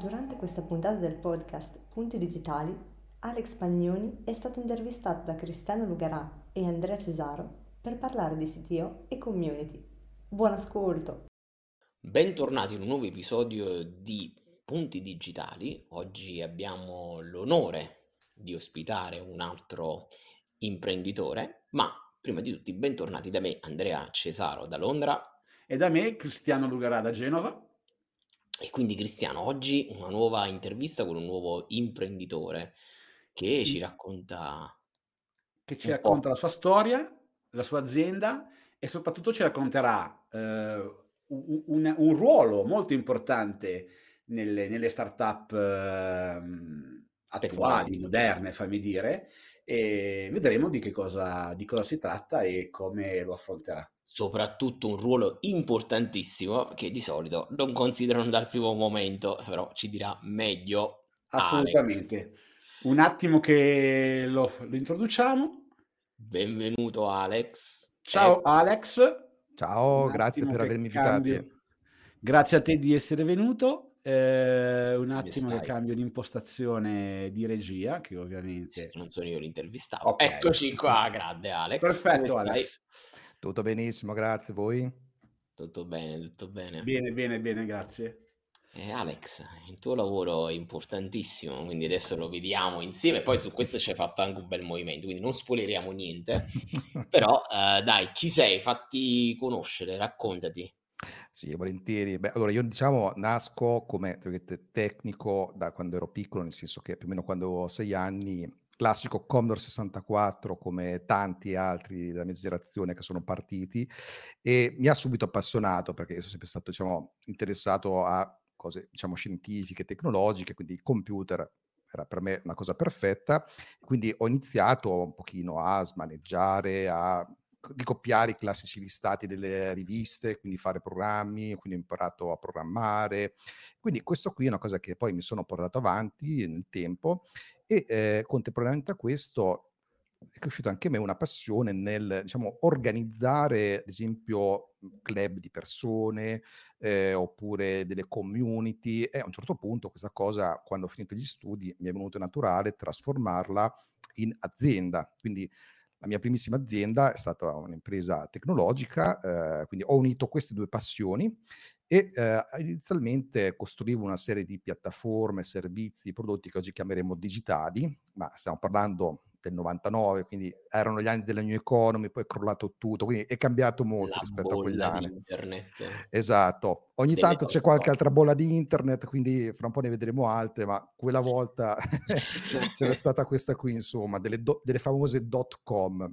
Durante questa puntata del podcast Punti Digitali, Alex Pagnoni è stato intervistato da Cristiano Lugarà e Andrea Cesaro per parlare di CTO e community. Buon ascolto! Bentornati in un nuovo episodio di Punti Digitali. Oggi abbiamo l'onore di ospitare un altro imprenditore, ma prima di tutti bentornati da me Andrea Cesaro da Londra. E da me Cristiano Lugarà da Genova. E quindi Cristiano, oggi una nuova intervista con un nuovo imprenditore che ci racconta... Che ci racconta la sua storia, la sua azienda e soprattutto ci racconterà eh, un, un, ruolo molto importante nelle, nelle start-up eh, attuali, moderne, fammi dire, e vedremo di che cosa, di cosa si tratta e come lo affronterà soprattutto un ruolo importantissimo che di solito non considerano dal primo momento, però ci dirà meglio. Assolutamente. Alex. Un attimo che lo, lo, introduciamo. Benvenuto Alex. Ciao eh, Alex. Ciao, grazie per avermi invitato. Grazie a te di essere venuto. Eh, un attimo che cambio l'impostazione di regia, che ovviamente... Sì, non sono io l'intervistato. Okay. Eccoci qua, grande Alex. Perfetto Alex. Tutto benissimo, grazie. Voi? Tutto bene, tutto bene. Bene, bene, bene, grazie. Eh, Alex, il tuo lavoro è importantissimo, quindi adesso lo vediamo insieme. Poi su questo ci hai fatto anche un bel movimento, quindi non spoileriamo niente. Però eh, dai, chi sei? Fatti conoscere, raccontati. Sì, volentieri. Beh, allora io diciamo nasco come tecnico da quando ero piccolo, nel senso che più o meno quando avevo sei anni classico Commodore 64 come tanti altri della mia generazione che sono partiti e mi ha subito appassionato perché io sono sempre stato diciamo, interessato a cose diciamo, scientifiche, tecnologiche, quindi il computer era per me una cosa perfetta, quindi ho iniziato un pochino a smaneggiare, a ricopiare i classici listati delle riviste, quindi fare programmi, quindi ho imparato a programmare. Quindi questo qui è una cosa che poi mi sono portato avanti nel tempo e eh, contemporaneamente a questo è cresciuta anche a me una passione nel diciamo, organizzare, ad esempio, club di persone eh, oppure delle community e a un certo punto questa cosa, quando ho finito gli studi, mi è venuto naturale trasformarla in azienda. Quindi la mia primissima azienda è stata un'impresa tecnologica, eh, quindi ho unito queste due passioni e eh, inizialmente costruivo una serie di piattaforme, servizi, prodotti che oggi chiameremo digitali, ma stiamo parlando del 99, quindi erano gli anni della new economy, poi è crollato tutto, quindi è cambiato molto La rispetto a quegli anni. Internet. Esatto. Ogni Delle tanto c'è qualche altra bolla di internet, quindi fra un po' ne vedremo altre, ma quella volta c'era stata questa qui, insomma, delle, do- delle famose dot com.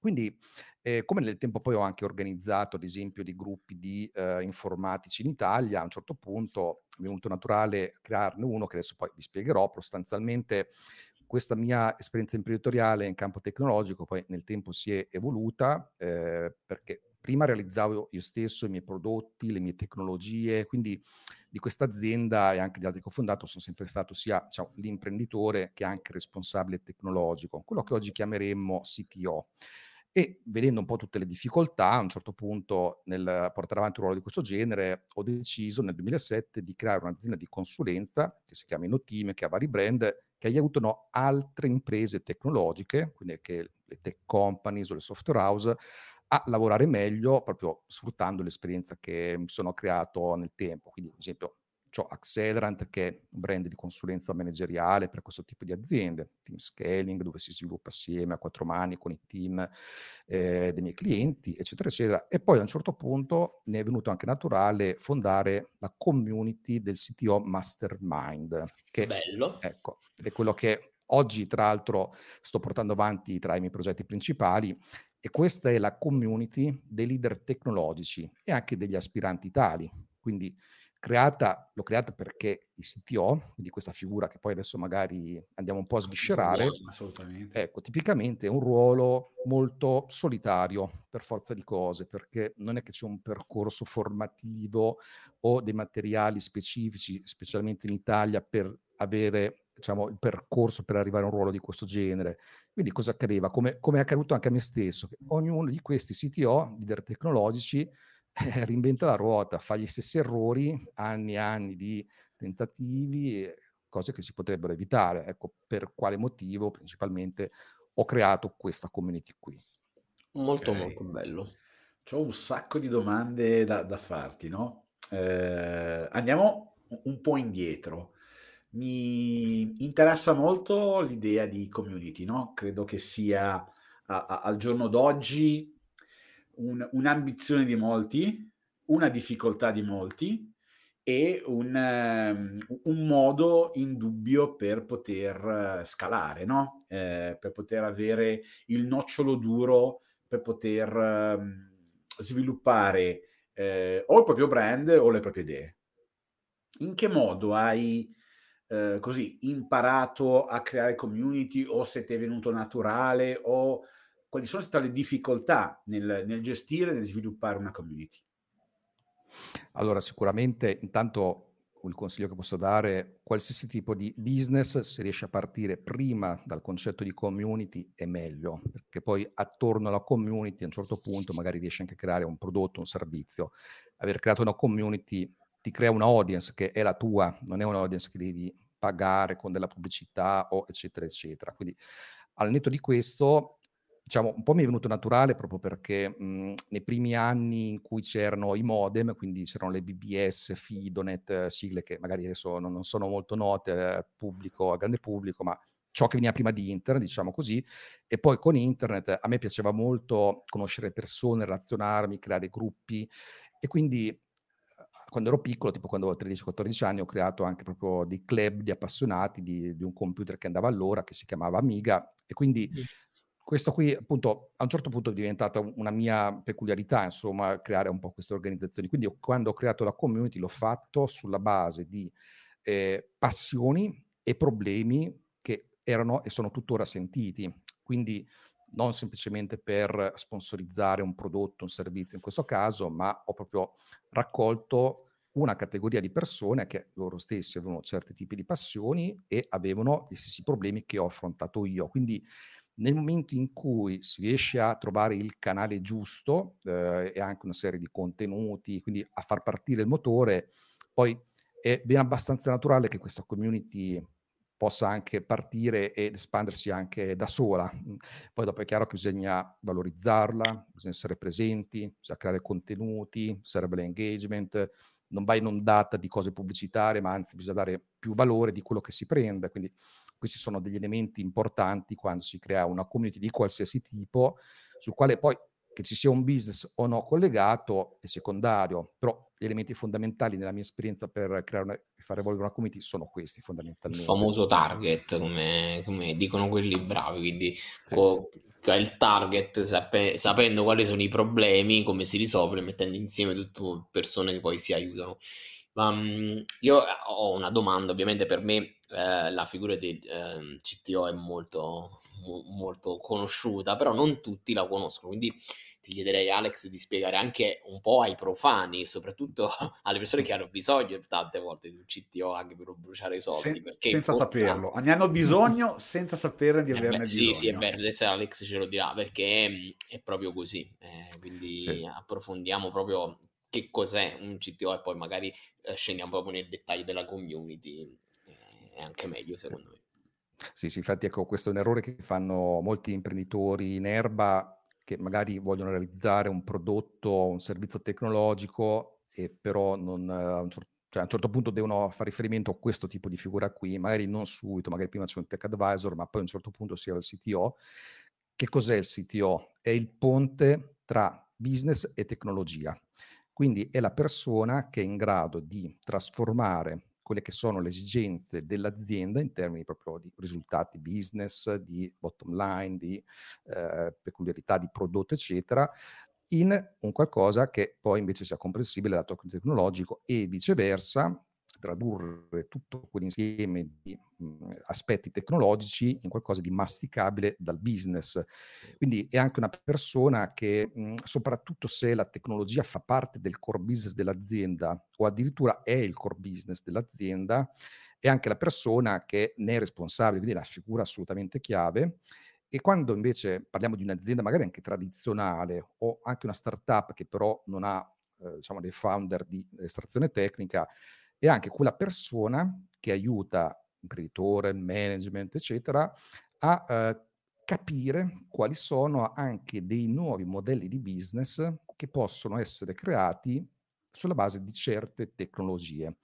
Quindi, eh, come nel tempo poi ho anche organizzato, ad esempio, dei gruppi di eh, informatici in Italia, a un certo punto mi è venuto naturale crearne uno che adesso poi vi spiegherò, sostanzialmente questa mia esperienza imprenditoriale in campo tecnologico poi nel tempo si è evoluta eh, perché prima realizzavo io stesso i miei prodotti, le mie tecnologie, quindi di questa azienda e anche di altri che ho fondato sono sempre stato sia diciamo, l'imprenditore che anche responsabile tecnologico, quello che oggi chiameremmo CTO. E vedendo un po' tutte le difficoltà, a un certo punto nel portare avanti un ruolo di questo genere, ho deciso nel 2007 di creare un'azienda di consulenza che si chiama Inoteam, che ha vari brand, che aiutano altre imprese tecnologiche, quindi che le tech companies o le software house, a lavorare meglio proprio sfruttando l'esperienza che mi sono creato nel tempo. Quindi, ad esempio, ho Accelerant che è un brand di consulenza manageriale per questo tipo di aziende, team scaling dove si sviluppa assieme a quattro mani con i team eh, dei miei clienti, eccetera, eccetera. E poi a un certo punto ne è venuto anche naturale fondare la community del CTO Mastermind. Che, Bello. Ecco, è quello che oggi tra l'altro sto portando avanti tra i miei progetti principali E questa è la community dei leader tecnologici e anche degli aspiranti tali. Quindi creata, l'ho creata perché il CTO, quindi questa figura che poi adesso magari andiamo un po' a sviscerare, assolutamente. ecco, tipicamente è un ruolo molto solitario per forza di cose, perché non è che c'è un percorso formativo o dei materiali specifici, specialmente in Italia, per avere diciamo, il percorso per arrivare a un ruolo di questo genere. Quindi cosa accadeva? Come, come è accaduto anche a me stesso, che ognuno di questi CTO, leader tecnologici, eh, reinventa la ruota, fa gli stessi errori, anni e anni di tentativi, cose che si potrebbero evitare. Ecco, per quale motivo principalmente ho creato questa community qui. Molto, okay. molto bello. Ho un sacco di domande da, da farti, no? Eh, andiamo un po' indietro. Mi interessa molto l'idea di community, no? Credo che sia a, a, al giorno d'oggi un, un'ambizione di molti, una difficoltà di molti e un, um, un modo indubbio per poter scalare, no? eh, per poter avere il nocciolo duro, per poter um, sviluppare eh, o il proprio brand o le proprie idee. In che modo hai eh, così imparato a creare community o se ti è venuto naturale o quali sono state le difficoltà nel, nel gestire nel sviluppare una community? Allora, sicuramente intanto il consiglio che posso dare, qualsiasi tipo di business, se riesce a partire prima dal concetto di community è meglio, perché poi attorno alla community a un certo punto magari riesci anche a creare un prodotto, un servizio. Aver creato una community ti crea una audience che è la tua, non è un'audience che devi pagare con della pubblicità o eccetera eccetera. Quindi al netto di questo diciamo, un po' mi è venuto naturale proprio perché mh, nei primi anni in cui c'erano i modem, quindi c'erano le BBS, Fidonet, sigle che magari adesso non, non sono molto note al pubblico, al grande pubblico, ma ciò che veniva prima di internet, diciamo così, e poi con internet a me piaceva molto conoscere persone, relazionarmi, creare gruppi e quindi quando ero piccolo, tipo quando avevo 13-14 anni, ho creato anche proprio dei club di appassionati di, di, un computer che andava allora, che si chiamava Amiga, e quindi questo qui appunto a un certo punto è diventata una mia peculiarità, insomma, creare un po' queste organizzazioni. Quindi quando ho creato la community l'ho fatto sulla base di eh, passioni e problemi che erano e sono tuttora sentiti. Quindi non semplicemente per sponsorizzare un prodotto, un servizio in questo caso, ma ho proprio raccolto una categoria di persone che loro stessi avevano certi tipi di passioni e avevano gli stessi problemi che ho affrontato io. Quindi nel momento in cui si riesce a trovare il canale giusto eh, e anche una serie di contenuti, quindi a far partire il motore, poi è ben abbastanza naturale che questa community possa anche partire ed espandersi anche da sola. Poi dopo è chiaro che bisogna valorizzarla, bisogna essere presenti, bisogna creare contenuti, serve l'engagement, non va inondata di cose pubblicitarie, ma anzi bisogna dare più valore di quello che si prende. Quindi questi sono degli elementi importanti quando si crea una community di qualsiasi tipo, sul quale poi che ci sia un business o no collegato è secondario, però gli elementi fondamentali nella mia esperienza per creare una, fare evolvere una community sono questi fondamentalmente. Il famoso target, come, come dicono quelli bravi, quindi sì. co- il target sape- sapendo quali sono i problemi, come si risolve, mettendo insieme tutte persone che poi si aiutano. Um, io ho una domanda, ovviamente per me eh, la figura del eh, CTO è molto, mo- molto conosciuta, però non tutti la conoscono, quindi ti chiederei Alex di spiegare anche un po' ai profani, soprattutto alle persone che hanno bisogno tante volte di un CTO anche per non bruciare i soldi. Se- senza saperlo, ne hanno bisogno senza sapere di eh averne beh, bisogno. Sì, sì, è vero, adesso Alex ce lo dirà perché mm, è proprio così, eh, quindi sì. approfondiamo proprio che cos'è un CTO e poi magari eh, scendiamo proprio nel dettaglio della community è anche meglio secondo me. Sì, sì, infatti ecco, questo è un errore che fanno molti imprenditori in erba che magari vogliono realizzare un prodotto, un servizio tecnologico e però non, a, un certo, cioè a un certo punto devono fare riferimento a questo tipo di figura qui, magari non subito, magari prima c'è un tech advisor, ma poi a un certo punto sia il CTO. Che cos'è il CTO? È il ponte tra business e tecnologia. Quindi è la persona che è in grado di trasformare quelle che sono le esigenze dell'azienda in termini proprio di risultati business, di bottom line, di eh, peculiarità di prodotto, eccetera, in un qualcosa che poi invece sia comprensibile dal tecnologico e viceversa, tradurre tutto quell'insieme di mh, aspetti tecnologici in qualcosa di masticabile dal business. Quindi è anche una persona che, mh, soprattutto se la tecnologia fa parte del core business dell'azienda o addirittura è il core business dell'azienda, è anche la persona che ne è responsabile, quindi è una figura assolutamente chiave e quando invece parliamo di un'azienda magari anche tradizionale o anche una startup che però non ha eh, diciamo dei founder di estrazione tecnica, è anche quella persona che aiuta l'imprenditore, il management, eccetera, a eh, capire quali sono anche dei nuovi modelli di business che possono essere creati sulla base di certe tecnologie.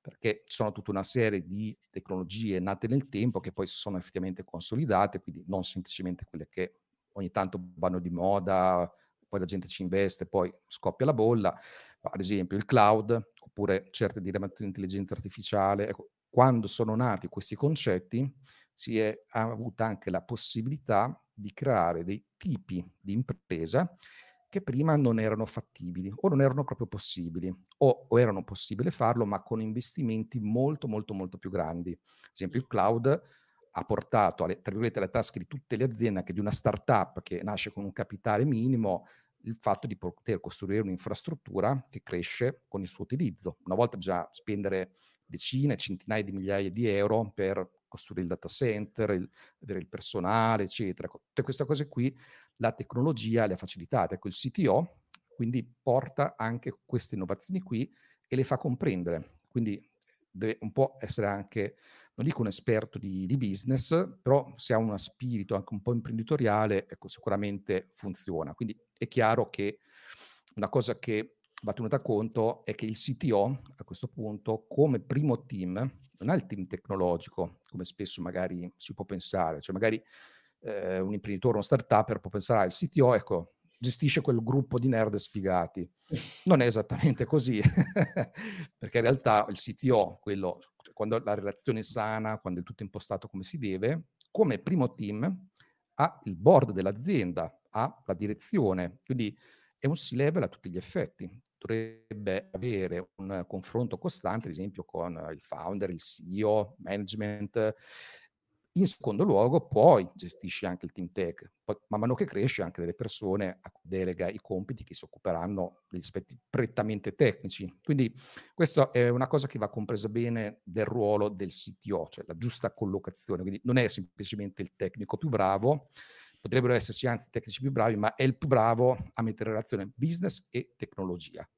Perché ci sono tutta una serie di tecnologie nate nel tempo che poi si sono effettivamente consolidate, quindi non semplicemente quelle che ogni tanto vanno di moda, poi la gente ci investe, poi scoppia la bolla, ad esempio il cloud, oppure certe diramazioni di intelligenza artificiale. Ecco, quando sono nati questi concetti si è avuta anche la possibilità di creare dei tipi di impresa che prima non erano fattibili o non erano proprio possibili o, o erano possibile farlo ma con investimenti molto molto molto più grandi. Ad esempio il cloud ha portato alle, alle tasche di tutte le aziende, anche di una startup che nasce con un capitale minimo, il fatto di poter costruire un'infrastruttura che cresce con il suo utilizzo. Una volta bisogna spendere decine, centinaia di migliaia di euro per costruire il data center, il, avere il personale, eccetera. Tutte queste cose qui la tecnologia le ha facilitate. Ecco, il CTO quindi porta anche queste innovazioni qui e le fa comprendere. Quindi deve un po' essere anche, non dico un esperto di, di business, però se ha uno spirito anche un po' imprenditoriale, ecco, sicuramente funziona. Quindi è chiaro che una cosa che va tenuta conto è che il CTO a questo punto come primo team non ha il team tecnologico, come spesso magari si può pensare, cioè magari eh, un imprenditore, uno startup può pensare, ah, il CTO, ecco, gestisce quel gruppo di nerd sfigati. Non è esattamente così, perché in realtà il CTO, quello, cioè, quando la relazione è sana, quando è tutto impostato come si deve, come primo team ha il board dell'azienda, ha la direzione, quindi è un C-level a tutti gli effetti. Dovrebbe avere un confronto costante, ad esempio, con il founder, il CEO, management, in secondo luogo, poi gestisci anche il team tech, poi, man mano che cresce anche delle persone a cui delega i compiti che si occuperanno degli aspetti prettamente tecnici. Quindi questa è una cosa che va compresa bene del ruolo del CTO, cioè la giusta collocazione. Quindi non è semplicemente il tecnico più bravo, potrebbero esserci anzi tecnici più bravi, ma è il più bravo a mettere in relazione business e tecnologia.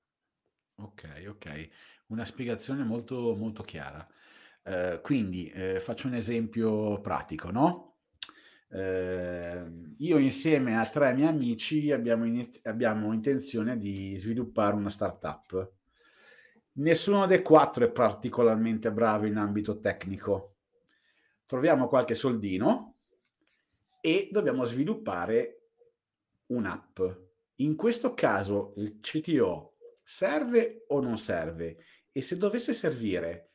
Ok, ok. Una spiegazione molto, molto chiara. Eh, quindi eh, faccio un esempio pratico, no? Eh, io insieme a tre miei amici abbiamo, iniz- abbiamo intenzione di sviluppare una startup. Nessuno dei quattro è particolarmente bravo in ambito tecnico. Troviamo qualche soldino e dobbiamo sviluppare un'app. In questo caso il CTO serve o non serve? E se dovesse servire,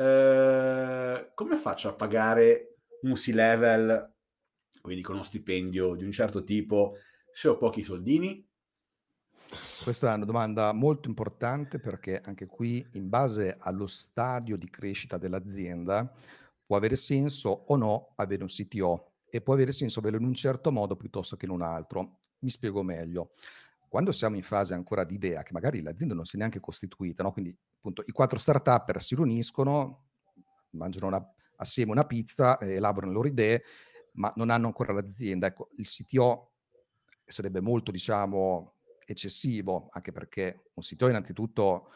Ehm, come faccio a pagare un C-level, quindi con uno stipendio di un certo tipo, se ho pochi soldini? Questa è una domanda molto importante perché anche qui, in base allo stadio di crescita dell'azienda, può avere senso o no avere un CTO e può avere senso averlo in un certo modo piuttosto che in un altro. Mi spiego meglio. Quando siamo in fase ancora di idea, che magari l'azienda non si è neanche costituita, no? quindi appunto i quattro start-up si riuniscono, mangiano una, assieme una pizza, elaborano le loro idee, ma non hanno ancora l'azienda. Ecco, il CTO sarebbe molto, diciamo, eccessivo, anche perché un CTO innanzitutto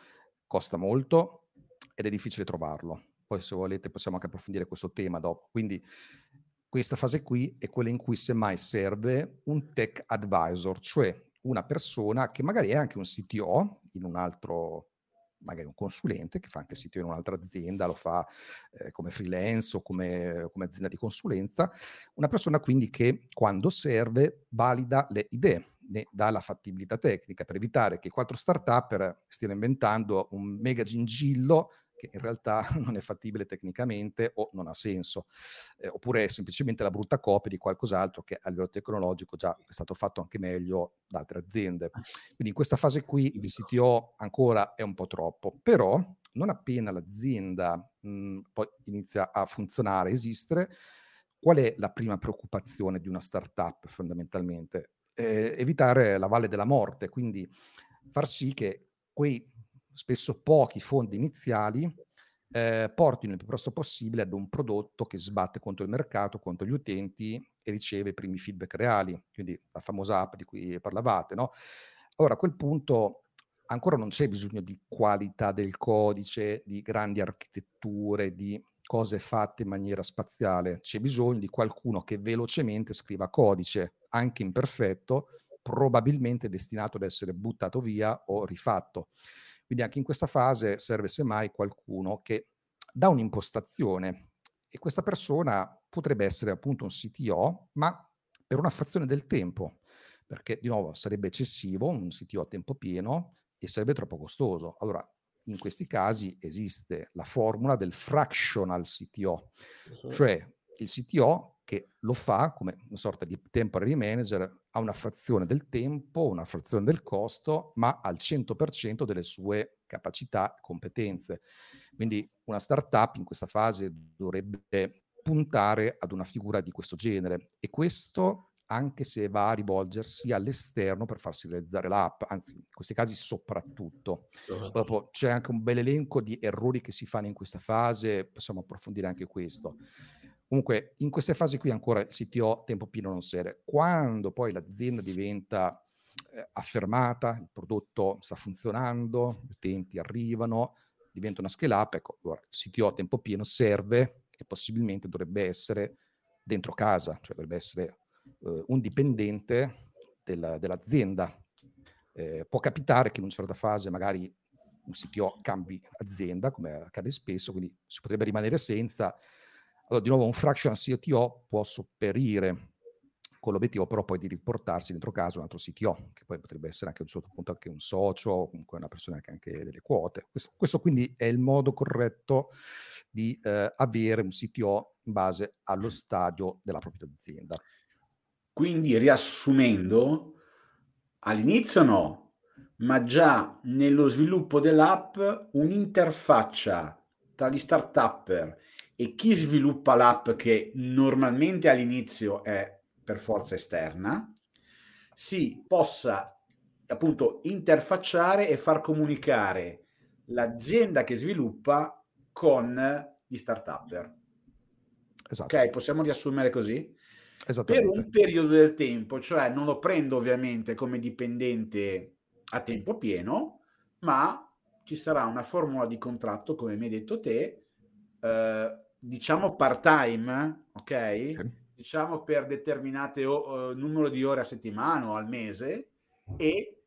costa molto ed è difficile trovarlo. Poi se volete possiamo anche approfondire questo tema dopo. Quindi questa fase qui è quella in cui semmai serve un tech advisor, cioè una persona che magari è anche un CTO in un altro magari un consulente che fa anche sito in un'altra azienda, lo fa eh, come freelance o come, come, azienda di consulenza, una persona quindi che quando serve valida le idee, ne dà la fattibilità tecnica per evitare che quattro start-up stiano inventando un mega gingillo che in realtà non è fattibile tecnicamente o non ha senso, eh, oppure è semplicemente la brutta copia di qualcos'altro che a livello tecnologico già è stato fatto anche meglio da altre aziende. Quindi in questa fase qui il CTO ancora è un po' troppo, però non appena l'azienda mh, poi inizia a funzionare, a esistere, qual è la prima preoccupazione di una startup fondamentalmente? Eh, evitare la valle della morte, quindi far sì che quei spesso pochi fondi iniziali eh, portino il più presto possibile ad un prodotto che sbatte contro il mercato, contro gli utenti e riceve i primi feedback reali, quindi la famosa app di cui parlavate. No? Allora a quel punto ancora non c'è bisogno di qualità del codice, di grandi architetture, di cose fatte in maniera spaziale, c'è bisogno di qualcuno che velocemente scriva codice, anche imperfetto, probabilmente destinato ad essere buttato via o rifatto. Quindi anche in questa fase serve semmai qualcuno che dà un'impostazione e questa persona potrebbe essere appunto un CTO, ma per una frazione del tempo, perché di nuovo sarebbe eccessivo un CTO a tempo pieno e sarebbe troppo costoso. Allora, in questi casi esiste la formula del fractional CTO, cioè il CTO che lo fa come una sorta di temporary manager a una frazione del tempo, una frazione del costo, ma al 100% delle sue capacità e competenze. Quindi una startup in questa fase dovrebbe puntare ad una figura di questo genere e questo anche se va a rivolgersi all'esterno per farsi realizzare l'app, anzi in questi casi soprattutto. Dopo c'è anche un bel elenco di errori che si fanno in questa fase, possiamo approfondire anche questo. Comunque, in queste fasi qui ancora il CTO tempo pieno non serve. Quando poi l'azienda diventa eh, affermata, il prodotto sta funzionando, gli utenti arrivano, diventa una scale up, ecco, allora il CTO tempo pieno serve e possibilmente dovrebbe essere dentro casa, cioè dovrebbe essere eh, un dipendente della, dell'azienda. Eh, può capitare che in una certa fase magari un CTO cambi azienda, come accade spesso, quindi si potrebbe rimanere senza, allora, di nuovo, un fraction CTO può sopperire con l'obiettivo però poi di riportarsi dentro casa un altro CTO, che poi potrebbe essere anche un certo punto anche un socio, comunque una persona che ha anche delle quote. Questo, questo quindi è il modo corretto di eh, avere un CTO in base allo stadio della propria azienda. Quindi riassumendo, all'inizio no, ma già nello sviluppo dell'app un'interfaccia tra gli start-upper e chi sviluppa l'app che normalmente all'inizio è per forza esterna, si possa appunto interfacciare e far comunicare l'azienda che sviluppa con gli start-upper. Esatto. Ok, possiamo riassumere così? Per un periodo del tempo, cioè non lo prendo ovviamente come dipendente a tempo pieno, ma ci sarà una formula di contratto, come mi hai detto te, eh, diciamo part time, ok? Sì. Diciamo per determinate o, numero di ore a settimana o al mese e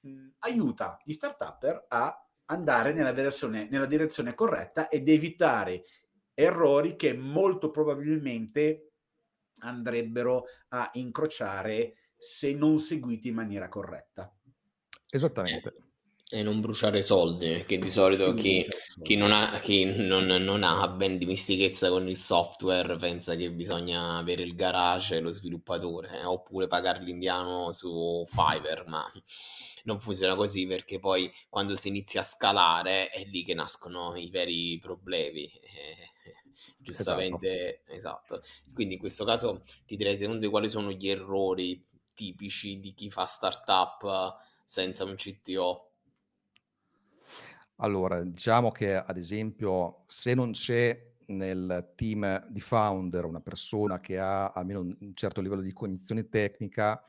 mh, aiuta gli start-upper a andare nella nella direzione corretta ed evitare errori che molto probabilmente andrebbero a incrociare se non seguiti in maniera corretta. Esattamente. E non bruciare soldi, perché di solito chi, chi, non ha, chi non, non ha ben dimistichezza con il software pensa che bisogna avere il garage e lo sviluppatore, eh, oppure pagare l'indiano su Fiverr, ma non funziona così perché poi quando si inizia a scalare è lì che nascono i veri problemi. Eh, giustamente, esatto. esatto. Quindi in questo caso ti direi secondo te quali sono gli errori tipici di chi fa startup senza un CTO? Allora, diciamo che ad esempio se non c'è nel team di founder una persona che ha almeno un certo livello di cognizione tecnica,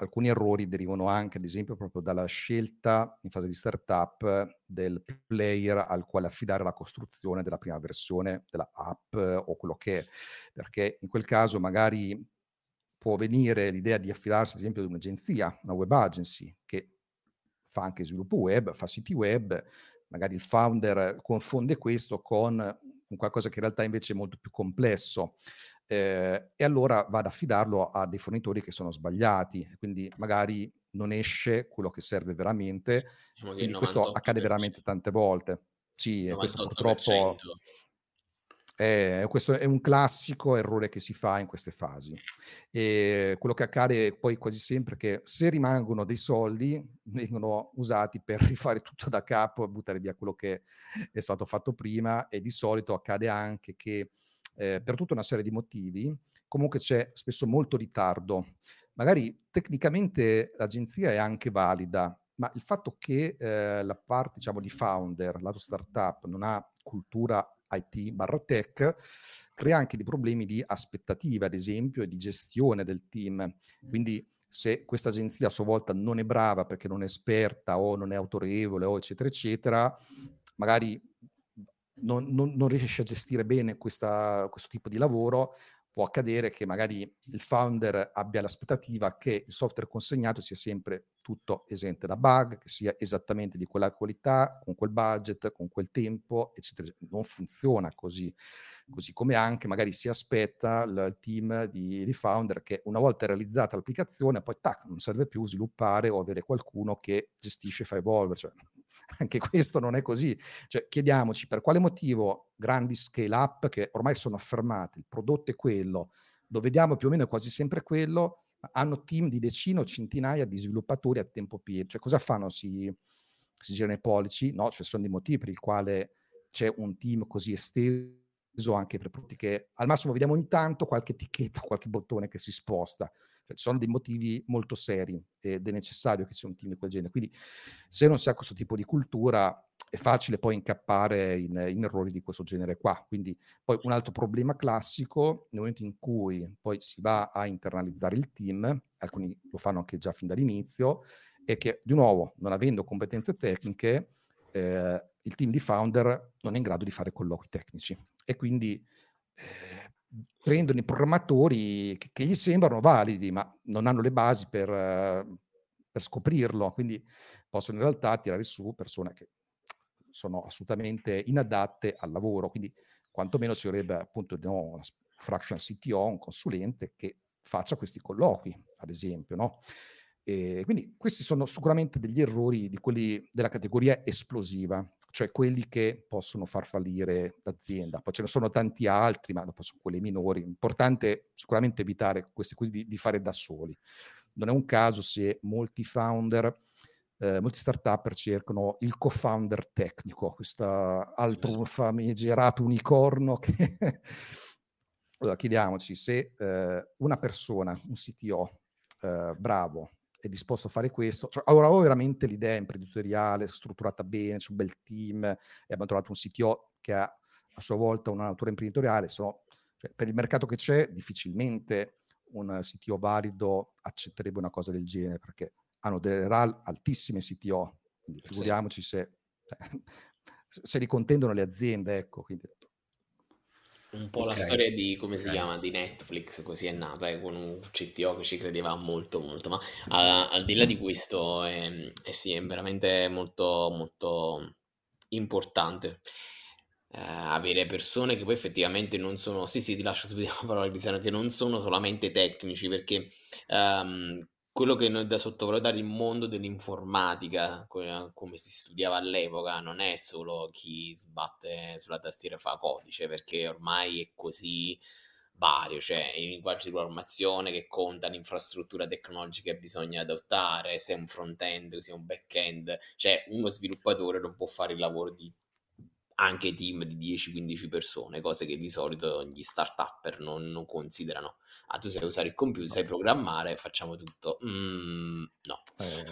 alcuni errori derivano anche ad esempio proprio dalla scelta in fase di startup del player al quale affidare la costruzione della prima versione della app o quello che è, perché in quel caso magari può venire l'idea di affidarsi ad esempio ad un'agenzia, una web agency che fa anche sviluppo web, fa siti web, magari il founder confonde questo con, qualcosa che in realtà invece è molto più complesso eh, e allora va ad affidarlo a dei fornitori che sono sbagliati, quindi magari non esce quello che serve veramente, diciamo quindi questo accade veramente tante volte. Sì, questo purtroppo eh, questo è un classico errore che si fa in queste fasi. E quello che accade poi quasi sempre è che se rimangono dei soldi, vengono usati per rifare tutto da capo e buttare via quello che è stato fatto prima e di solito accade anche che eh, per tutta una serie di motivi comunque c'è spesso molto ritardo. Magari tecnicamente l'agenzia è anche valida, ma il fatto che eh, la parte diciamo di founder, lato startup, non ha cultura IT barra tech, crea anche dei problemi di aspettativa, ad esempio, e di gestione del team. Quindi se questa agenzia a sua volta non è brava perché non è esperta o non è autorevole o eccetera eccetera, magari non, non, non riesce a gestire bene questa, questo tipo di lavoro, può accadere che magari il founder abbia l'aspettativa che il software consegnato sia sempre tutto esente da bug, che sia esattamente di quella qualità, con quel budget, con quel tempo, eccetera. Non funziona così. Così come anche magari si aspetta il team di, di founder che una volta realizzata l'applicazione, poi tac, non serve più sviluppare o avere qualcuno che gestisce fa evolvere. Cioè, anche questo non è così. Cioè, chiediamoci per quale motivo grandi scale up che ormai sono affermati, il prodotto è quello, lo vediamo più o meno quasi sempre quello, hanno team di decine o centinaia di sviluppatori a tempo pieno. Cioè, cosa fanno? Si, si girano i pollici? No, ci cioè, sono dei motivi per i quali c'è un team così esteso anche per prodotti che al massimo vediamo ogni tanto qualche etichetta, qualche bottone che si sposta. Cioè, ci sono dei motivi molto seri ed è necessario che sia un team di quel genere. Quindi se non si ha questo tipo di cultura è facile poi incappare in, in, errori di questo genere qua. Quindi poi un altro problema classico nel momento in cui poi si va a internalizzare il team, alcuni lo fanno anche già fin dall'inizio, è che di nuovo non avendo competenze tecniche eh, il team di founder non è in grado di fare colloqui tecnici e quindi eh, prendono i programmatori che, che, gli sembrano validi, ma non hanno le basi per, per, scoprirlo, quindi possono in realtà tirare su persone che sono assolutamente inadatte al lavoro, quindi quantomeno ci vorrebbe appunto no, una fraction CTO, un consulente che faccia questi colloqui, ad esempio, no? E quindi questi sono sicuramente degli errori di quelli della categoria esplosiva, cioè quelli che possono far fallire l'azienda. Poi ce ne sono tanti altri, ma dopo sono quelli minori. Importante sicuramente evitare questi qui di, di fare da soli. Non è un caso se molti founder, eh, molti start-up cercano il co-founder tecnico, questo altro famigerato unicorno che... allora, chiediamoci se eh, una persona, un CTO eh, bravo, è disposto a fare questo. Cioè, allora, ho veramente l'idea imprenditoriale, strutturata bene, c'è un bel team, e abbiamo trovato un CTO che ha a sua volta una natura imprenditoriale. Sono, cioè, per il mercato che c'è, difficilmente un CTO valido accetterebbe una cosa del genere, perché hanno delle RAL altissime CTO, quindi figuriamoci sì. se, se li contendono le aziende, ecco. Quindi un po' la storia di come si chiama di Netflix, così è nata, eh, con un CTO che ci credeva molto, molto. Ma a- al di là di questo, è, è sì, è veramente molto, molto importante eh, avere persone che poi effettivamente non sono, sì, sì, ti lascio subito la parola, Cristiano, che non sono solamente tecnici, perché ehm, quello che noi da sottovalutare il mondo dell'informatica, come si studiava all'epoca, non è solo chi sbatte sulla tastiera e fa codice, perché ormai è così vario, cioè il linguaggio di programmazione che conta l'infrastruttura tecnologica che bisogna adottare, se è un front-end, se è un back-end, cioè uno sviluppatore non può fare il lavoro di anche team di 10-15 persone, cose che di solito gli start-upper non, non, considerano. Ah, tu sai usare il computer, sai programmare, facciamo tutto. Mm, no. Eh,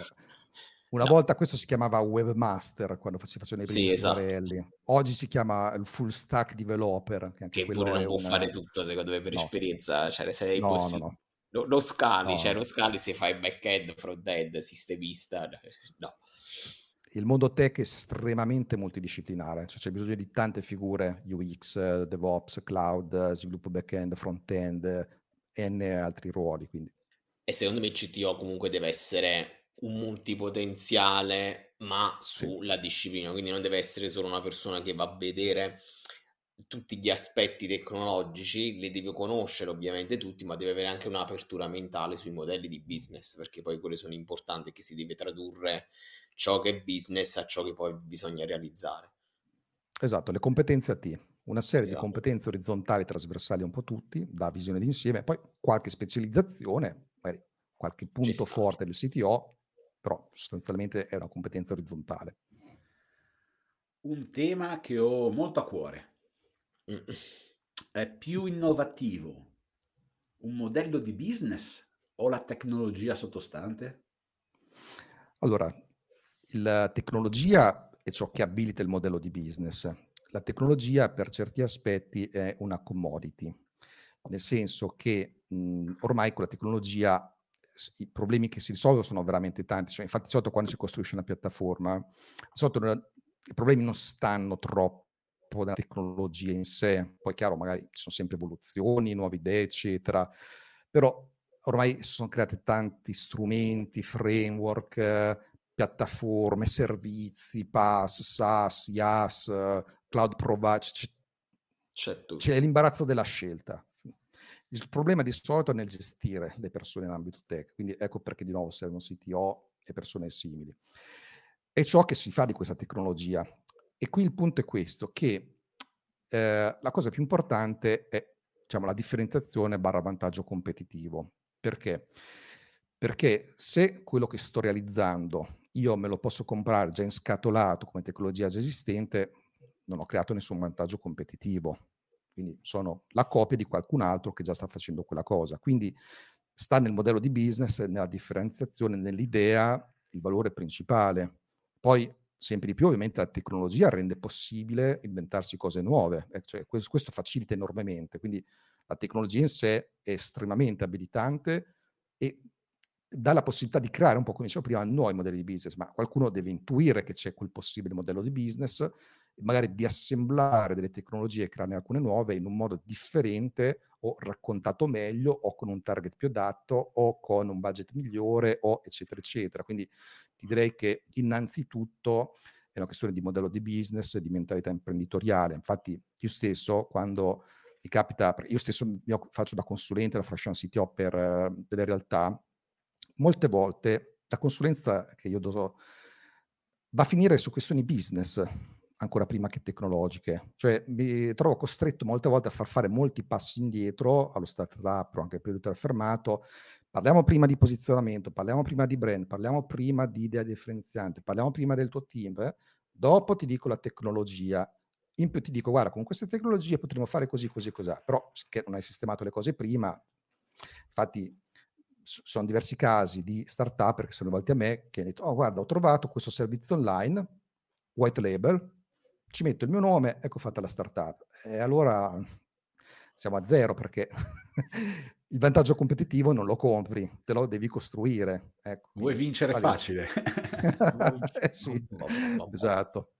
una no. volta questo si chiamava webmaster quando si facevano i primi sì, esatto. Oggi si chiama il full stack developer. Che, che pure non può una... fare tutto, secondo me, per no. esperienza. Cioè, sei no, no, no. Lo, lo scali, cioè lo scali se fai back-end, front-end, sistemista. No il mondo tech è estremamente multidisciplinare, cioè c'è bisogno di tante figure, UX, DevOps, Cloud, sviluppo back-end, front-end, N altri ruoli. Quindi. E secondo me il CTO comunque deve essere un multipotenziale, ma sulla sì. disciplina, quindi non deve essere solo una persona che va a vedere tutti gli aspetti tecnologici, li deve conoscere ovviamente tutti, ma deve avere anche un'apertura mentale sui modelli di business, perché poi quelli sono importanti che si deve tradurre ciò che è business a ciò che poi bisogna realizzare. Esatto, le competenze a T, una serie esatto. di competenze orizzontali trasversali un po' tutti, da visione d'insieme, poi qualche specializzazione, magari qualche punto forte del CTO, però sostanzialmente è una competenza orizzontale. Un tema che ho molto a cuore. Mm. È più innovativo un modello di business o la tecnologia sottostante? Allora, la tecnologia è ciò che abilita il modello di business. La tecnologia per certi aspetti è una commodity, nel senso che mh, ormai con la tecnologia i problemi che si risolvono sono veramente tanti. Cioè, infatti, sotto quando si costruisce una piattaforma, sotto i problemi non stanno troppo nella tecnologia in sé. Poi, chiaro, magari ci sono sempre evoluzioni, nuove idee, eccetera. Però ormai si sono creati tanti strumenti, framework, piattaforme, servizi, PaaS, SaaS, IaaS, cloud provider, c'è, c'è, c'è l'imbarazzo della scelta. Il problema di solito è nel gestire le persone in ambito tech, quindi ecco perché di nuovo servono CTO e persone simili. È ciò che si fa di questa tecnologia. E qui il punto è questo, che eh, la cosa più importante è diciamo, la differenziazione barra vantaggio competitivo. Perché? Perché se quello che sto realizzando io me lo posso comprare già inscatolato come tecnologia già esistente, non ho creato nessun vantaggio competitivo. Quindi sono la copia di qualcun altro che già sta facendo quella cosa. Quindi sta nel modello di business, nella differenziazione, nell'idea, il valore principale. Poi sempre di più ovviamente la tecnologia rende possibile inventarsi cose nuove, eh, cioè, questo, questo, facilita enormemente, quindi la tecnologia in sé è estremamente abilitante e dà la possibilità di creare un po' come dicevo prima nuovi modelli di business, ma qualcuno deve intuire che c'è quel possibile modello di business, magari di assemblare delle tecnologie e crearne alcune nuove in un modo differente o raccontato meglio o con un target più adatto o con un budget migliore o eccetera eccetera. Quindi ti direi che innanzitutto è una questione di modello di business, di mentalità imprenditoriale. Infatti io stesso quando mi capita, io stesso faccio da consulente, la fashion CTO per uh, delle realtà, molte volte la consulenza che io do va a finire su questioni business ancora prima che tecnologiche. Cioè mi trovo costretto molte volte a far fare molti passi indietro allo startup o anche al periodo affermato. Parliamo prima di posizionamento, parliamo prima di brand, parliamo prima di idea differenziante, parliamo prima del tuo team, eh? dopo ti dico la tecnologia. In più ti dico, guarda, con queste tecnologie potremo fare così, così, così. Però che non hai sistemato le cose prima, infatti sono diversi casi di startup che sono rivolti a me che hanno detto, oh guarda, ho trovato questo servizio online, white label, ci metto il mio nome, ecco fatta la startup. E allora siamo a zero perché il vantaggio competitivo non lo compri, te lo devi costruire. Ecco, Vuoi vincere facile. eh sì, esatto.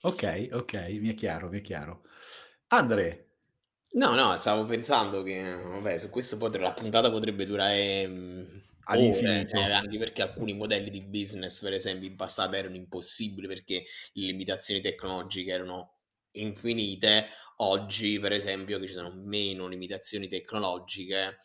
Ok, ok, mi è chiaro, mi è chiaro. Andre. No, no, stavo pensando che, vabbè, su questo potrebbe, la puntata potrebbe durare mhmm, all'infinito. Ore, eh, anche perché alcuni modelli di business, per esempio, in passato erano impossibili perché le limitazioni tecnologiche erano infinite. Oggi, per esempio, che ci sono meno limitazioni tecnologiche,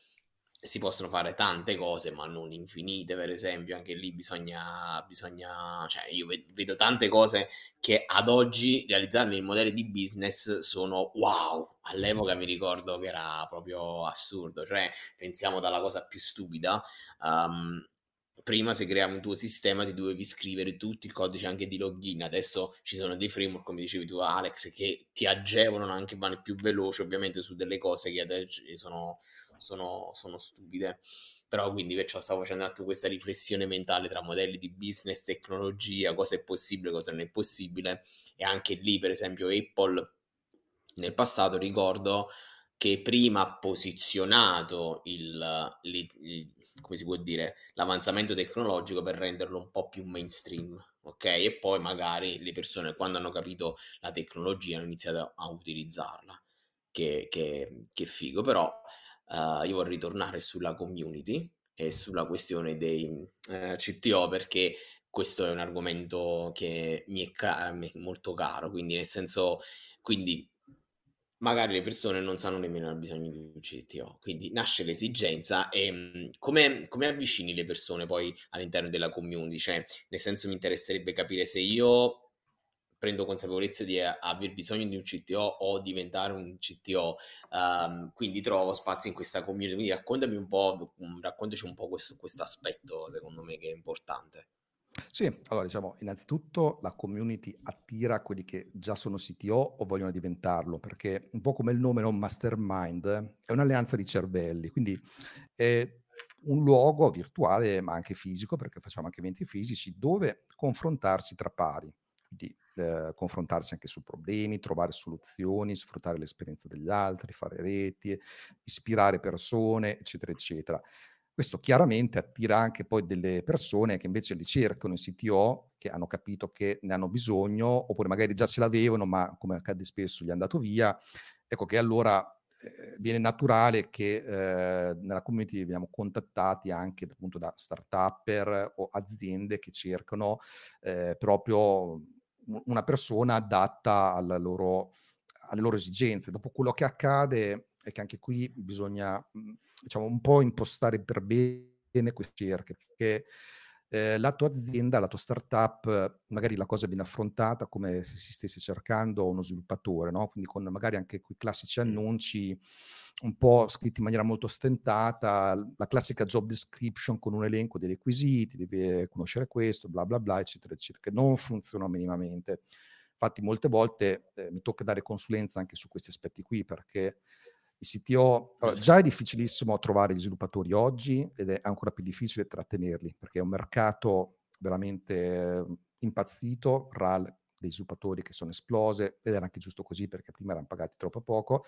si possono fare tante cose, ma non infinite, per esempio, anche lì bisogna, bisogna cioè io vedo tante cose che ad oggi realizzare nei modelli di business sono wow, all'epoca mi ricordo che era proprio assurdo, cioè pensiamo dalla cosa più stupida, um, prima se creavi un tuo sistema ti dovevi scrivere tutti il codice anche di login, adesso ci sono dei framework come dicevi tu Alex che ti agevolano anche vanno più veloci ovviamente su delle cose che adesso sono sono, sono stupide. Però quindi perciò stavo facendo un questa riflessione mentale tra modelli di business, tecnologia, cosa è possibile, cosa non è possibile. E anche lì, per esempio, Apple nel passato ricordo che prima ha posizionato il, il, il, come si può dire, l'avanzamento tecnologico per renderlo un po' più mainstream, ok? E poi magari le persone quando hanno capito la tecnologia hanno iniziato a utilizzarla, che, che, che figo, però uh, io vorrei tornare sulla community e sulla questione dei uh, eh, CTO perché questo è un argomento che mi è, ca- mi è, molto caro, quindi nel senso, quindi magari le persone non sanno nemmeno il bisogno di un CTO, quindi nasce l'esigenza e mh, come, come avvicini le persone poi all'interno della community? Cioè, nel senso mi interesserebbe capire se io prendo consapevolezza di aver bisogno di un CTO o diventare un CTO, um, quindi trovo spazio in questa community. Quindi raccontami un po', raccontaci un po' questo aspetto, secondo me, che è importante. Sì, allora diciamo, innanzitutto la community attira quelli che già sono CTO o vogliono diventarlo, perché un po' come il nome, non mastermind, è un'alleanza di cervelli, quindi è un luogo virtuale ma anche fisico, perché facciamo anche eventi fisici, dove confrontarsi tra pari, quindi eh, confrontarsi anche su problemi, trovare soluzioni, sfruttare l'esperienza degli altri, fare reti, ispirare persone, eccetera, eccetera. Questo chiaramente attira anche poi delle persone che invece li cercano in CTO, che hanno capito che ne hanno bisogno, oppure magari già ce l'avevano, ma come accade spesso gli è andato via. Ecco che allora eh, viene naturale che eh, nella community veniamo contattati anche appunto da start-upper o aziende che cercano eh, proprio una persona adatta loro, alle loro esigenze. Dopo quello che accade è che anche qui bisogna diciamo, un po' impostare per bene queste ricerche, perché eh, la tua azienda, la tua startup, magari la cosa viene affrontata come se si stesse cercando uno sviluppatore, no? quindi con magari anche quei classici annunci un po' scritti in maniera molto stentata, la classica job description con un elenco dei requisiti, devi conoscere questo, bla bla bla, eccetera, eccetera, che non funzionano minimamente. Infatti molte volte eh, mi tocca dare consulenza anche su questi aspetti qui, perché i CTO, già è difficilissimo trovare gli sviluppatori oggi ed è ancora più difficile trattenerli perché è un mercato veramente impazzito, RAL dei sviluppatori che sono esplose ed era anche giusto così perché prima erano pagati troppo poco.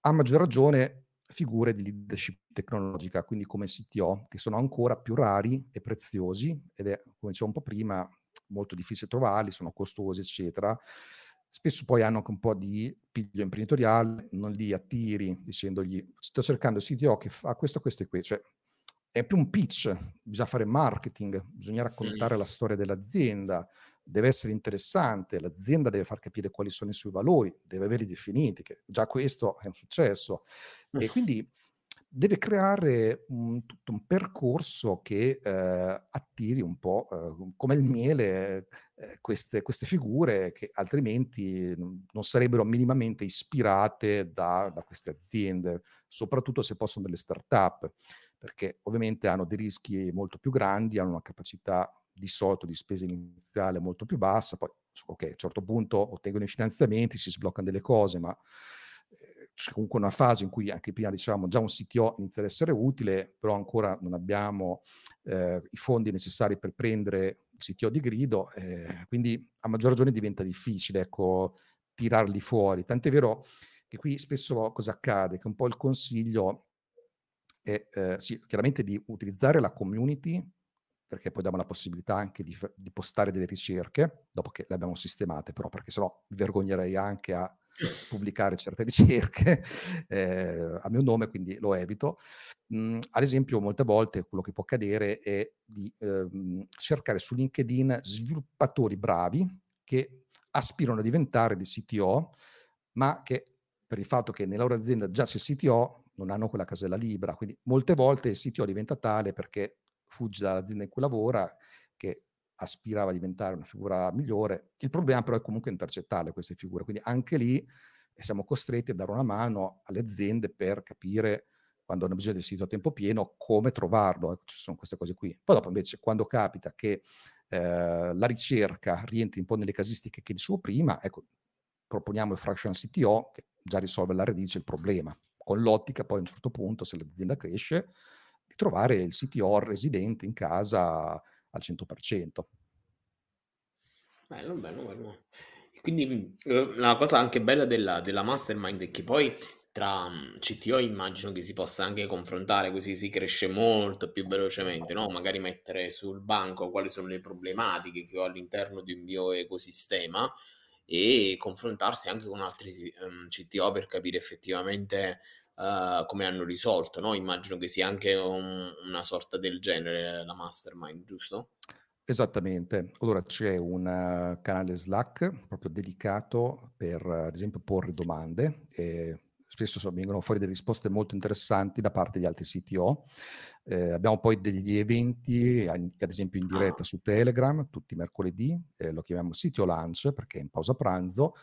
A maggior ragione figure di leadership tecnologica, quindi come CTO, che sono ancora più rari e preziosi ed è, come dicevo un po' prima, molto difficile trovarli, sono costosi, eccetera spesso poi hanno anche un po' di piglio imprenditoriale, non li attiri dicendogli sto cercando il CTO che fa questo, questo e questo. Cioè, è più un pitch, bisogna fare marketing, bisogna raccontare la storia dell'azienda, deve essere interessante, l'azienda deve far capire quali sono i suoi valori, deve averli definiti, che già questo è un successo. E quindi deve creare un, tutto un percorso che eh, attiri un po' eh, come il miele eh, queste, queste, figure che altrimenti non sarebbero minimamente ispirate da, da, queste aziende, soprattutto se possono delle start-up, perché ovviamente hanno dei rischi molto più grandi, hanno una capacità di solito di spesa iniziale molto più bassa, poi ok, a un certo punto ottengono i finanziamenti, si sbloccano delle cose, ma c'è comunque una fase in cui anche prima diciamo già un CTO inizia ad essere utile, però ancora non abbiamo eh, i fondi necessari per prendere il CTO di grido, eh, quindi a maggior ragione diventa difficile ecco, tirarli fuori. Tant'è vero che qui spesso cosa accade? Che un po' il consiglio è eh, sì, chiaramente di utilizzare la community perché poi diamo la possibilità anche di, di, postare delle ricerche, dopo che le abbiamo sistemate però, perché sennò mi vergognerei anche a pubblicare certe ricerche eh, a mio nome, quindi lo evito. Mm, ad esempio, molte volte quello che può accadere è di ehm, cercare su LinkedIn sviluppatori bravi che aspirano a diventare di CTO, ma che per il fatto che nella loro azienda già c'è CTO, non hanno quella casella libera. Quindi molte volte il CTO diventa tale perché fugge dall'azienda in cui lavora, che aspirava a diventare una figura migliore. Il problema però è comunque intercettarle queste figure, quindi anche lì eh, siamo costretti a dare una mano alle aziende per capire quando hanno bisogno del sito a tempo pieno come trovarlo, ecco, ci sono queste cose qui. Poi dopo invece quando capita che eh, la ricerca rientri un po' nelle casistiche che dicevo prima, ecco, proponiamo il fraction CTO che già risolve alla radice il problema, con l'ottica poi a un certo punto, se l'azienda cresce, di trovare il CTO residente in casa al 100%. Bello, bello, bello. Quindi la cosa anche bella della, della mastermind è che poi tra CTO immagino che si possa anche confrontare così si cresce molto più velocemente, no? Magari mettere sul banco quali sono le problematiche che ho all'interno di un mio ecosistema e confrontarsi anche con altri um, CTO per capire effettivamente uh, come hanno risolto, no? Immagino che sia anche un, una sorta del genere la mastermind, giusto? Esattamente. Allora c'è un uh, canale Slack proprio dedicato per, ad esempio, porre domande e spesso vengono fuori delle risposte molto interessanti da parte di altri CTO. Eh, abbiamo poi degli eventi, ad esempio in diretta su Telegram, tutti i mercoledì, eh, lo chiamiamo CTO Lunch perché è in pausa pranzo,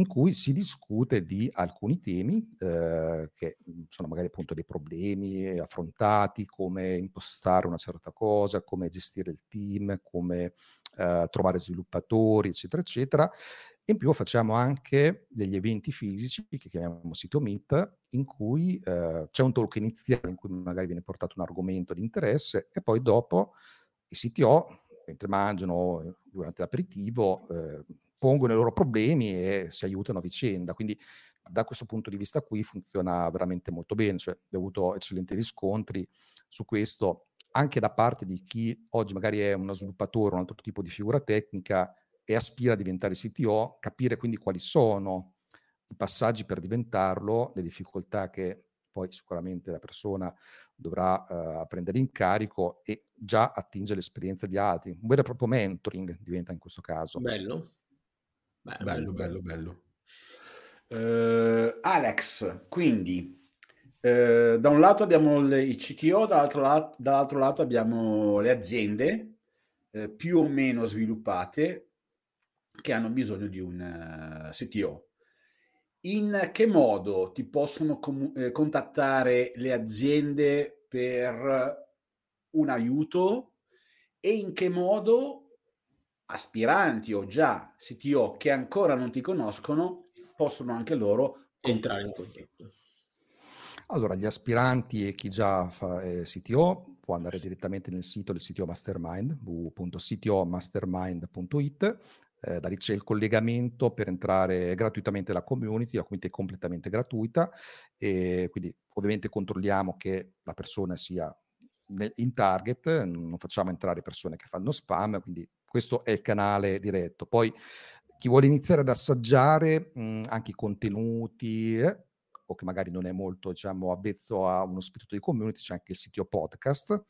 in cui si discute di alcuni temi eh, che sono magari appunto dei problemi affrontati, come impostare una certa cosa, come gestire il team, come eh, trovare sviluppatori, eccetera, eccetera. In più facciamo anche degli eventi fisici che chiamiamo sito Meet, in cui eh, c'è un talk iniziale in cui magari viene portato un argomento di interesse e poi dopo i CTO, mentre mangiano durante l'aperitivo, eh, pongono i loro problemi e si aiutano a vicenda. Quindi da questo punto di vista qui funziona veramente molto bene, cioè abbiamo avuto eccellenti riscontri su questo anche da parte di chi oggi magari è uno sviluppatore, un altro tipo di figura tecnica e aspira a diventare CTO, capire quindi quali sono i passaggi per diventarlo, le difficoltà che poi sicuramente la persona dovrà uh, prendere in carico e già attinge l'esperienza di altri. Un vero e proprio mentoring diventa in questo caso. Bello. Beh, bello, bello, bello. bello. Uh, Alex, quindi uh, da un lato abbiamo le, i CTO, dall'altro lato, dall'altro lato abbiamo le aziende uh, più o meno sviluppate che hanno bisogno di un CTO. In che modo ti possono com- eh, contattare le aziende per un aiuto e in che modo aspiranti o già CTO che ancora non ti conoscono possono anche loro entrare in contatto. Allora, gli aspiranti e chi già fa eh, CTO può andare direttamente nel sito del CTO Mastermind, www.ctomastermind.it. Eh, da lì c'è il collegamento per entrare gratuitamente nella community, la community è completamente gratuita e quindi ovviamente controlliamo che la persona sia in target, non facciamo entrare persone che fanno spam, quindi questo è il canale diretto. Poi chi vuole iniziare ad assaggiare mh, anche i contenuti, eh, o che magari non è molto diciamo, avvezzo a uno spirito di community, c'è anche il sito podcast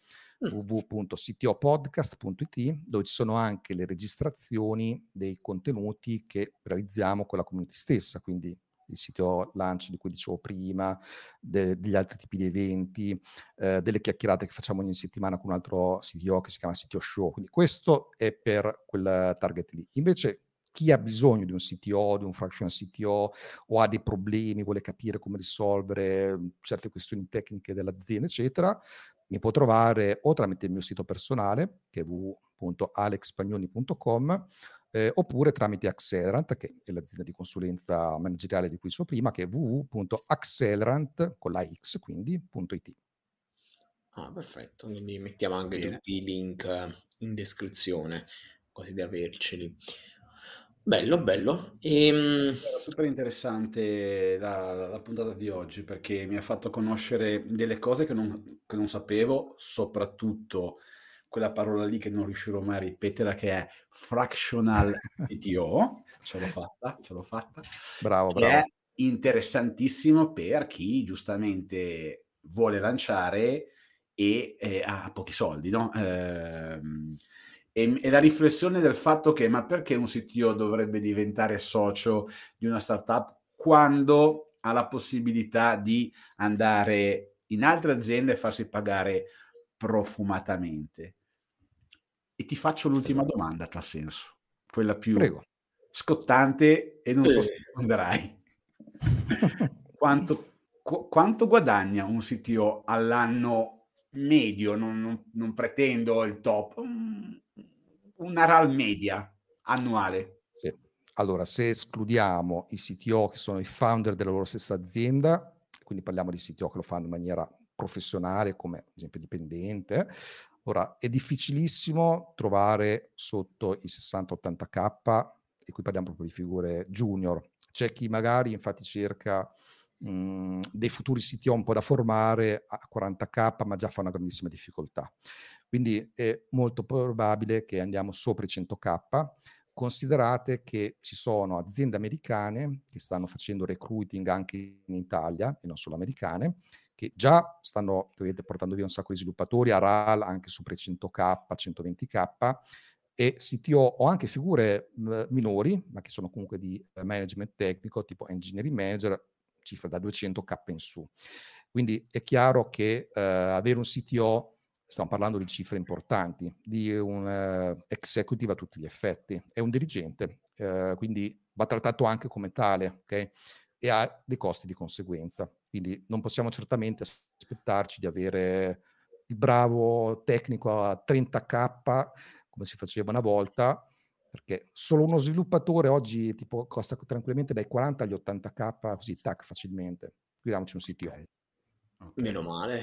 mm. www.ctopodcast.it dove ci sono anche le registrazioni dei contenuti che realizziamo con la community stessa, quindi il sito Lunch di cui dicevo prima, de- degli altri tipi di eventi, eh, delle chiacchierate che facciamo ogni settimana con un altro CTO che si chiama CTO Show. Quindi questo è per quel target lì. Invece chi ha bisogno di un CTO, di un fractional CTO o ha dei problemi, vuole capire come risolvere certe questioni tecniche dell'azienda, eccetera, mi può trovare o tramite il mio sito personale, che è www.alexpagnoni.com, eh, oppure tramite Accelerant, che è l'azienda di consulenza manageriale di cui dicevo prima, che è www.accelerant con la X, quindi .it. Ah, perfetto, quindi mettiamo anche Bene. tutti i link in descrizione, così da averceli. Bello, bello. Ehm... super interessante la, la, puntata di oggi perché mi ha fatto conoscere delle cose che non, che non sapevo, soprattutto quella parola lì che non riuscirò mai a ripetere, che è fractional CTO. ce l'ho fatta, ce l'ho fatta. Bravo, bravo. È interessantissimo per chi giustamente vuole lanciare e eh, ha pochi soldi, no? Eh, e, e, la riflessione del fatto che ma perché un CTO dovrebbe diventare socio di una startup quando ha la possibilità di andare in altre aziende e farsi pagare profumatamente? E ti faccio l'ultima esatto. domanda, a senso, quella più Prego. scottante e non so se risponderai. quanto, qu- quanto, guadagna un CTO all'anno medio? Non, non, non pretendo il top, una RAL media annuale. Sì. Allora, se escludiamo i CTO che sono i founder della loro stessa azienda, quindi parliamo di CTO che lo fanno in maniera professionale, come ad esempio dipendente, Ora, è difficilissimo trovare sotto i 60-80k, e qui parliamo proprio di figure junior. C'è chi magari infatti cerca mh, mhmm, dei futuri CTO un po' da formare a 40k, ma già fa una grandissima difficoltà. Quindi è molto probabile che andiamo sopra i 100k. Considerate che ci sono aziende americane che stanno facendo recruiting anche in Italia e non solo americane, che già stanno portando via un sacco di sviluppatori, a RAL anche i 100k, 120k, e CTO o anche figure mh, minori, ma che sono comunque di uh, management tecnico, tipo engineering manager, cifra da 200k in su. Quindi è chiaro che eh, avere un CTO, stiamo parlando di cifre importanti, di un uh, executive a tutti gli effetti, è un dirigente, eh, quindi va trattato anche come tale, ok? E ha dei costi di conseguenza. Quindi non possiamo certamente aspettarci di avere il bravo tecnico a 30k, come si faceva una volta, perché solo uno sviluppatore oggi tipo, costa tranquillamente dai 40 agli 80k, così tac facilmente. Guidiamoci un CTO. Okay. Meno male.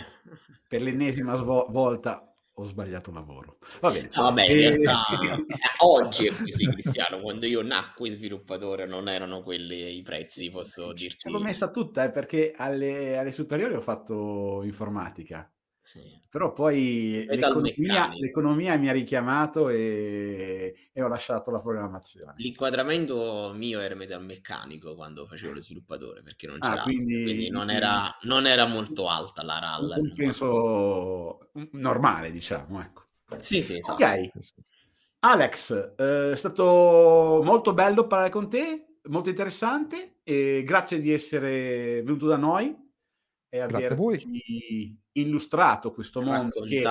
Per l'ennesima svo- volta ho sbagliato lavoro. Va bene. No, vabbè, in realtà eh, oggi è così, Cristiano. Quando io nacqui sviluppatore non erano quelli i prezzi, posso dirti. Ce l'ho messa tutta, eh, perché alle, alle superiori ho fatto informatica. Sì. Però poi l'economia, l'economia, mi ha richiamato e, e, ho lasciato la programmazione. L'inquadramento mio era metalmeccanico quando facevo lo sviluppatore perché non c'era, ah, quindi, quindi non, era, non, era, molto alta la RAL. Un penso normale, diciamo. Ecco. Sì, sì, esatto. Ok. Alex, eh, è stato molto bello parlare con te, molto interessante e grazie di essere venuto da noi e averci illustrato questo mondo che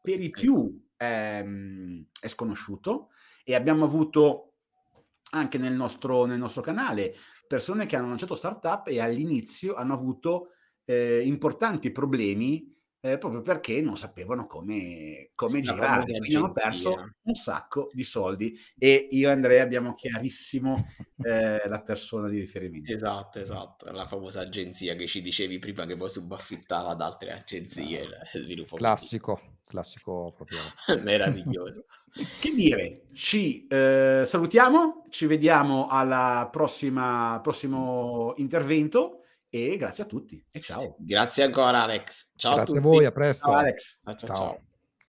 per i più è, ehm, è, sconosciuto e abbiamo avuto anche nel nostro, nel nostro canale persone che hanno lanciato startup e all'inizio hanno avuto eh, importanti problemi eh, proprio perché non sapevano come, come girare, quindi hanno perso un sacco di soldi e io e Andrea abbiamo chiarissimo eh, la persona di riferimento. Esatto, esatto, la famosa agenzia che ci dicevi prima che poi subaffittava ad altre agenzie. No. Classico, così. classico proprio. Meraviglioso. che dire, ci eh, salutiamo, ci vediamo al prossimo intervento e grazie a tutti e ciao. Grazie ancora Alex. Ciao grazie a tutti. A voi, a presto. Ciao Alex. ciao. ciao. ciao.